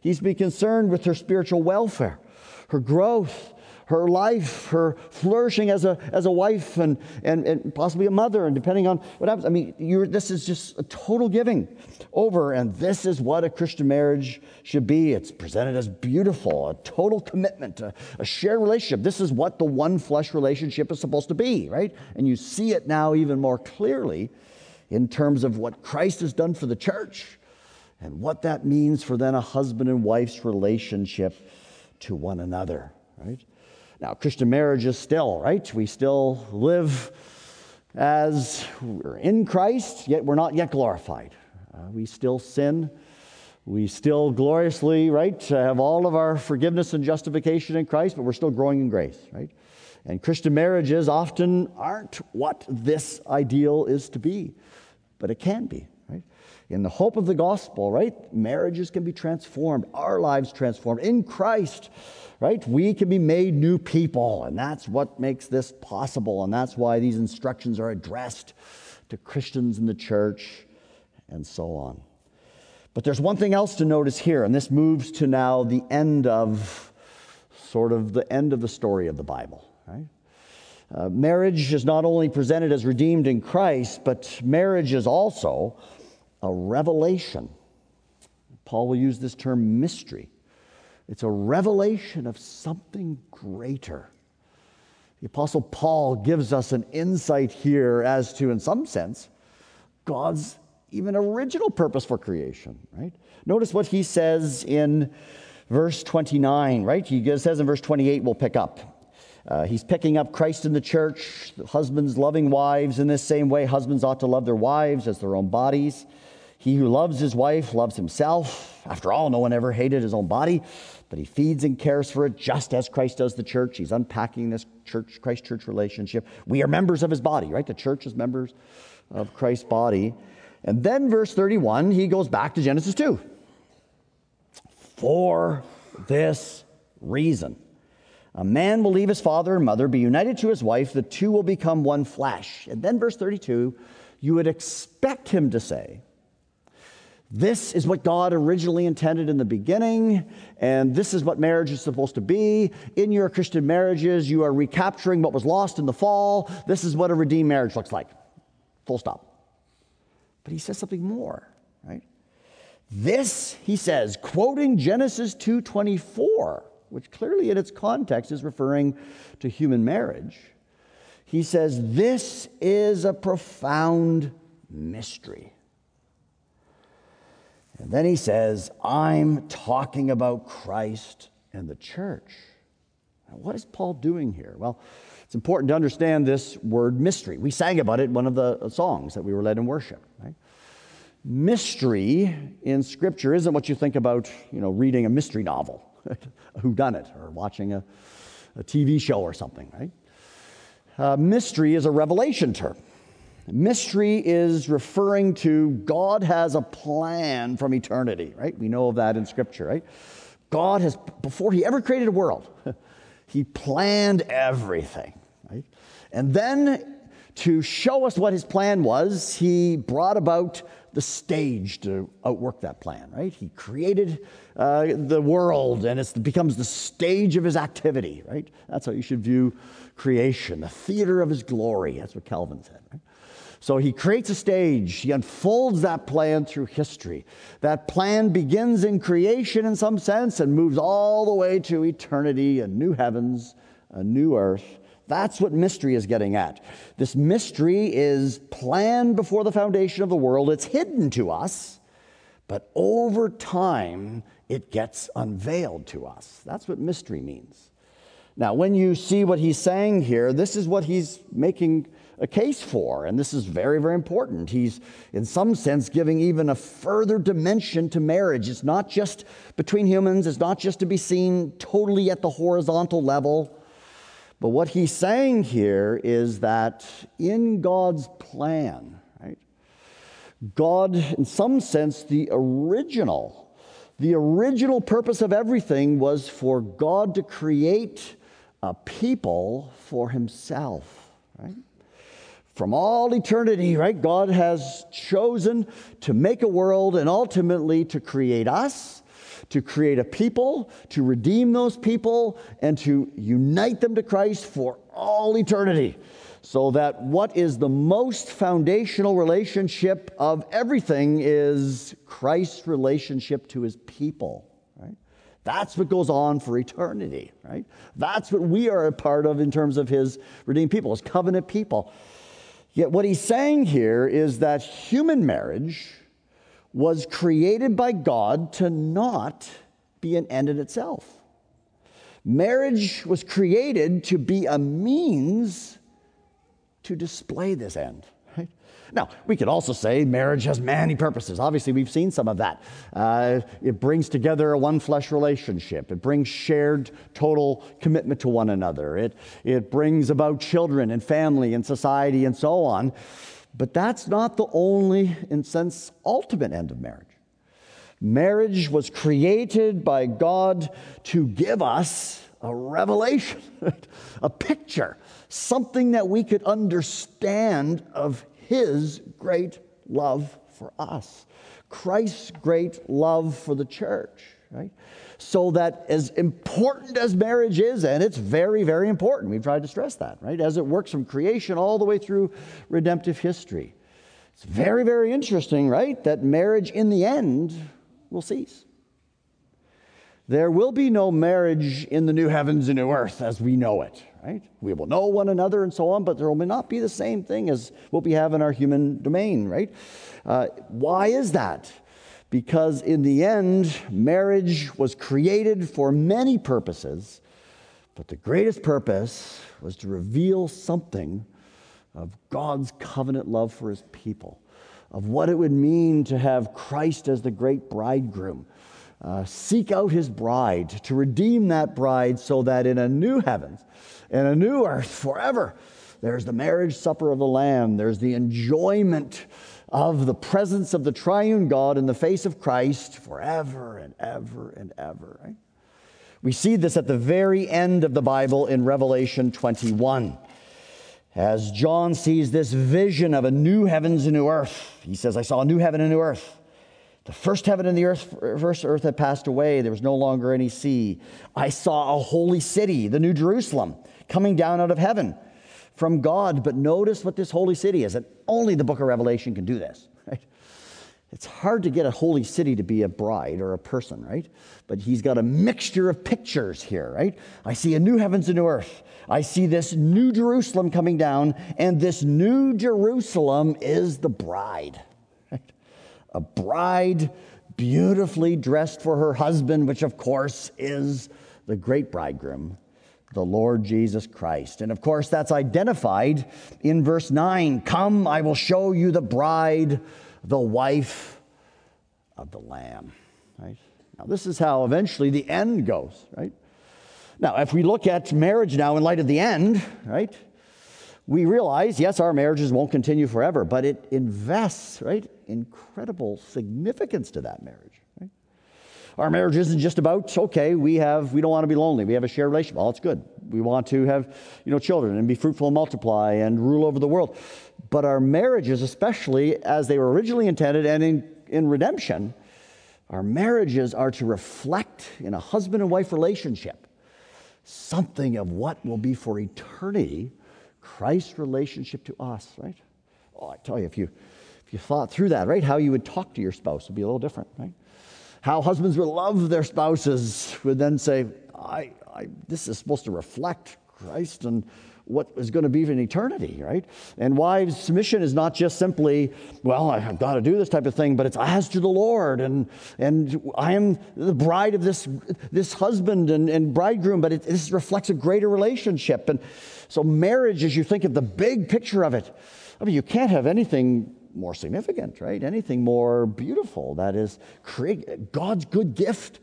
Speaker 2: He's to be concerned with her spiritual welfare, her growth, her life, her flourishing as a, as a wife and, and, and possibly a mother, and depending on what happens. I mean, this is just a total giving over, and this is what a Christian marriage should be. It's presented as beautiful, a total commitment, a, a shared relationship. This is what the one flesh relationship is supposed to be, right? And you see it now even more clearly in terms of what Christ has done for the church and what that means for then a husband and wife's relationship to one another, right? Now, Christian marriage is still, right? We still live as we're in Christ, yet we're not yet glorified. Uh, we still sin. We still gloriously, right, have all of our forgiveness and justification in Christ, but we're still growing in grace, right? And Christian marriages often aren't what this ideal is to be but it can be, right? In the hope of the gospel, right? Marriages can be transformed, our lives transformed in Christ, right? We can be made new people, and that's what makes this possible, and that's why these instructions are addressed to Christians in the church and so on. But there's one thing else to notice here, and this moves to now the end of sort of the end of the story of the Bible, right? Uh, marriage is not only presented as redeemed in Christ, but marriage is also a revelation. Paul will use this term mystery. It's a revelation of something greater. The Apostle Paul gives us an insight here as to, in some sense, God's even original purpose for creation, right? Notice what he says in verse 29, right? He says in verse 28, we'll pick up. Uh, he's picking up Christ in the church, husbands loving wives in this same way. Husbands ought to love their wives as their own bodies. He who loves his wife loves himself. After all, no one ever hated his own body, but he feeds and cares for it just as Christ does the church. He's unpacking this church, Christ church relationship. We are members of his body, right? The church is members of Christ's body. And then, verse 31, he goes back to Genesis 2. For this reason. A man will leave his father and mother, be united to his wife, the two will become one flesh. And then, verse 32, you would expect him to say, This is what God originally intended in the beginning, and this is what marriage is supposed to be. In your Christian marriages, you are recapturing what was lost in the fall. This is what a redeemed marriage looks like. Full stop. But he says something more, right? This, he says, quoting Genesis 2:24 which clearly in its context is referring to human marriage, he says, This is a profound mystery. And then he says, I'm talking about Christ and the church. Now, what is Paul doing here? Well, it's important to understand this word mystery. We sang about it in one of the uh, songs that we were led in worship, right? Mystery in Scripture isn't what you think about, you know, reading a mystery novel. [LAUGHS] who done it or watching a, a TV show or something, right? Uh, mystery is a revelation term. Mystery is referring to God has a plan from eternity, right? We know of that in Scripture, right? God has, before He ever created a world, [LAUGHS] He planned everything, right? And then to show us what His plan was, He brought about the stage to outwork that plan, right? He created uh, the world and it becomes the stage of his activity, right? That's how you should view creation, the theater of his glory. That's what Calvin said, right? So he creates a stage, he unfolds that plan through history. That plan begins in creation in some sense and moves all the way to eternity, a new heavens, a new earth. That's what mystery is getting at. This mystery is planned before the foundation of the world, it's hidden to us, but over time it gets unveiled to us. That's what mystery means. Now, when you see what he's saying here, this is what he's making a case for, and this is very, very important. He's, in some sense, giving even a further dimension to marriage. It's not just between humans, it's not just to be seen totally at the horizontal level but what he's saying here is that in God's plan, right, God, in some sense, the original, the original purpose of everything was for God to create a people for himself, right? From all eternity, right, God has chosen to make a world and ultimately to create us to create a people, to redeem those people, and to unite them to Christ for all eternity. So that what is the most foundational relationship of everything is Christ's relationship to his people, right? That's what goes on for eternity, right? That's what we are a part of in terms of his redeemed people, his covenant people. Yet what he's saying here is that human marriage was created by God to not be an end in itself. Marriage was created to be a means to display this end. Right? Now, we could also say marriage has many purposes. Obviously, we've seen some of that. Uh, it brings together a one flesh relationship, it brings shared total commitment to one another, it, it brings about children and family and society and so on. But that's not the only, in sense, ultimate end of marriage. Marriage was created by God to give us a revelation, [LAUGHS] a picture, something that we could understand of His great love for us, Christ's great love for the church, right? So that as important as marriage is, and it's very, very important, we've tried to stress that, right? As it works from creation all the way through redemptive history. It's very, very interesting, right? That marriage in the end will cease. There will be no marriage in the new heavens and new earth as we know it, right? We will know one another and so on, but there will not be the same thing as what we have in our human domain, right? Uh, why is that? Because in the end, marriage was created for many purposes, but the greatest purpose was to reveal something of God's covenant love for his people, of what it would mean to have Christ as the great bridegroom uh, seek out his bride, to redeem that bride so that in a new heavens and a new earth forever, there's the marriage supper of the Lamb, there's the enjoyment of the presence of the triune God in the face of Christ forever and ever and ever. Right? We see this at the very end of the Bible in Revelation 21. As John sees this vision of a new heavens and new earth, he says, I saw a new heaven and a new earth. The first heaven and the earth, first earth had passed away. There was no longer any sea. I saw a holy city, the New Jerusalem, coming down out of heaven from God. But notice what this holy city is, and only the book of Revelation can do this. [LAUGHS] Right? It's hard to get a holy city to be a bride or a person, right? But he's got a mixture of pictures here, right? I see a new heavens and new earth. I see this new Jerusalem coming down, and this new Jerusalem is the bride a bride beautifully dressed for her husband, which of course is the great bridegroom, the Lord Jesus Christ. And of course, that's identified in verse 9 Come, I will show you the bride, the wife of the Lamb. Right? Now, this is how eventually the end goes, right? Now, if we look at marriage now in light of the end, right? we realize, yes, our marriages won't continue forever, but it invests, right, incredible significance to that marriage. Our marriage isn't just about, okay, we have, we don't want to be lonely. We have a shared relationship. Well, it's good. We want to have, you know, children and be fruitful and multiply and rule over the world. But our marriages, especially as they were originally intended and in, in redemption, our marriages are to reflect in a husband and wife relationship something of what will be for eternity Christ's relationship to us, right? Oh, I tell you, if you if you thought through that, right, how you would talk to your spouse would be a little different, right? How husbands would love their spouses would then say, I, I this is supposed to reflect Christ and what is going to be in eternity, right? And wives' submission is not just simply, well, I've got to do this type of thing, but it's as to the Lord, and and I am the bride of this this husband and, and bridegroom, but it, this reflects a greater relationship. And so, marriage, as you think of the big picture of it, I mean, you can't have anything more significant, right? Anything more beautiful. That is, God's good gift,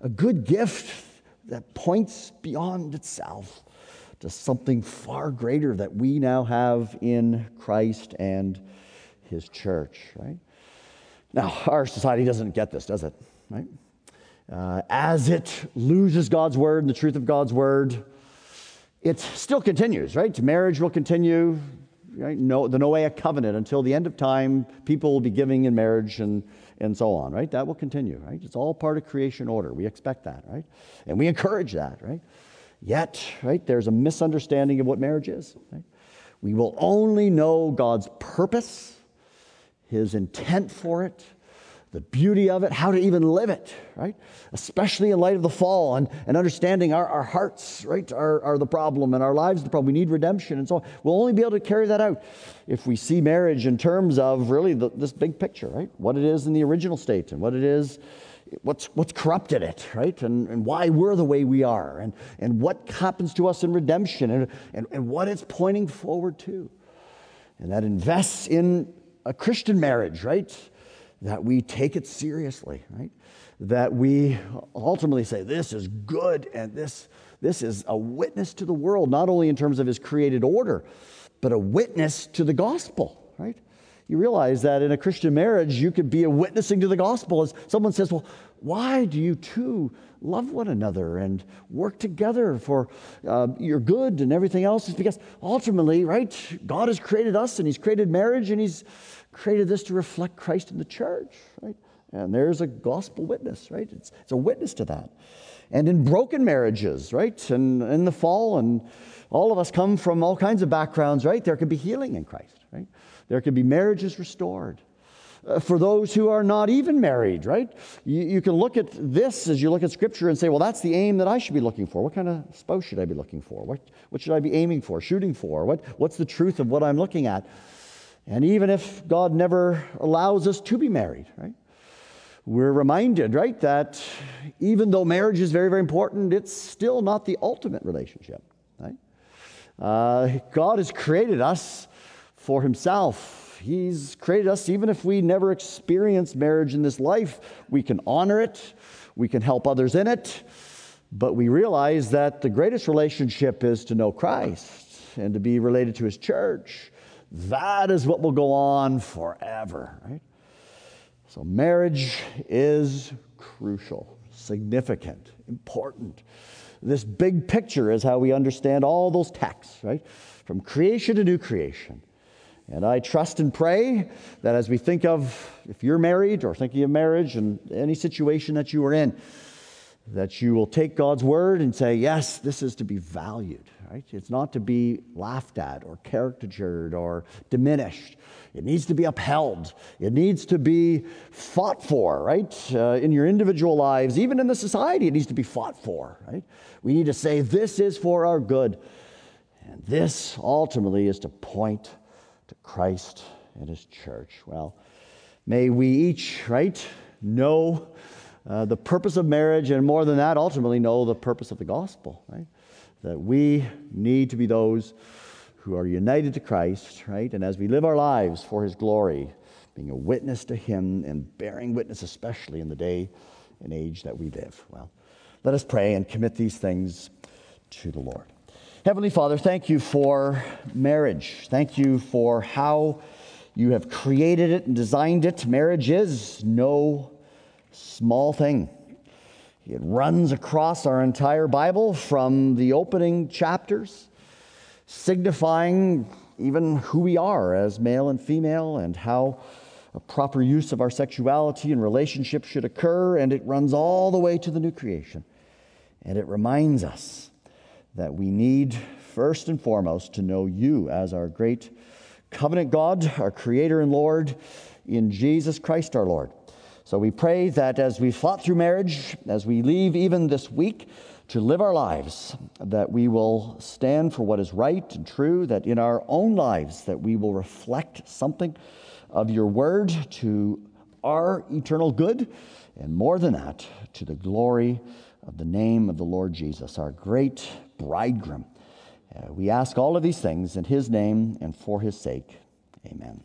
Speaker 2: a good gift that points beyond itself to something far greater that we now have in Christ and His church, right? Now, our society doesn't get this, does it? Right? Uh, as it loses God's word and the truth of God's word, it still continues, right? Marriage will continue, right? No, the Noahic covenant until the end of time, people will be giving in marriage and, and so on, right? That will continue, right? It's all part of creation order. We expect that, right? And we encourage that, right? Yet, right, there's a misunderstanding of what marriage is. Right? We will only know God's purpose, His intent for it, the beauty of it, how to even live it, right? Especially in light of the fall and, and understanding our, our hearts, right, are, are the problem and our lives the problem. We need redemption and so on. We'll only be able to carry that out if we see marriage in terms of really the, this big picture, right? What it is in the original state and what it is, what's, what's corrupted it, right? And, and why we're the way we are and, and what happens to us in redemption and, and, and what it's pointing forward to. And that invests in a Christian marriage, right? That we take it seriously, right? That we ultimately say, this is good and this, this is a witness to the world, not only in terms of his created order, but a witness to the gospel, right? you realize that in a Christian marriage, you could be a witnessing to the gospel as someone says, Well, why do you two love one another and work together for uh, your good and everything else? Is because ultimately, right, God has created us and He's created marriage and He's created this to reflect Christ in the church, right? And there's a gospel witness, right? It's, it's a witness to that. And in broken marriages, right? And in the fall, and all of us come from all kinds of backgrounds, right? There could be healing in Christ, right? There could be marriages restored. Uh, for those who are not even married, right? You, you, can look at this as you look at Scripture and say, well, that's the aim that I should be looking for. What kind of spouse should I be looking for? What, what should I be aiming for, shooting for? What, what's the truth of what I'm looking at? And even if God never allows us to be married, right? We're reminded, right, that even though marriage is very, very important, it's still not the ultimate relationship, right? Uh, God has created us for Himself. He's created us, even if we never experience marriage in this life, we can honor it, we can help others in it, but we realize that the greatest relationship is to know Christ and to be related to His church. That is what will go on forever, right? So, marriage is crucial, significant, important. This big picture is how we understand all those texts, right? From creation to new creation. And I trust and pray that as we think of if you're married or thinking of marriage and any situation that you are in, that you will take God's word and say, yes, this is to be valued, right? It's not to be laughed at or caricatured or diminished. It needs to be upheld. It needs to be fought for, right? Uh, in your individual lives, even in the society, it needs to be fought for, right? We need to say, this is for our good. And this ultimately is to point to Christ and his church. Well, may we each, right, know uh, the purpose of marriage, and more than that, ultimately know the purpose of the gospel, right? That we need to be those who are united to Christ, right? And as we live our lives for his glory, being a witness to him and bearing witness, especially in the day and age that we live. Well, let us pray and commit these things to the Lord. Heavenly Father, thank you for marriage. Thank you for how you have created it and designed it. Marriage is no small thing. It runs across our entire Bible from the opening chapters, signifying even who we are as male and female and how a proper use of our sexuality and relationship should occur. And it runs all the way to the new creation. And it reminds us that we need, first and foremost, to know you as our great covenant God, our Creator and Lord, in Jesus Christ our Lord. So we pray that as we fought through marriage, as we leave even this week to live our lives, that we will stand for what is right and true, that in our own lives that we will reflect something of your word to our eternal good, and more than that, to the glory of the name of the Lord Jesus, our great bridegroom. Uh, we ask all of these things in his name and for his sake. Amen.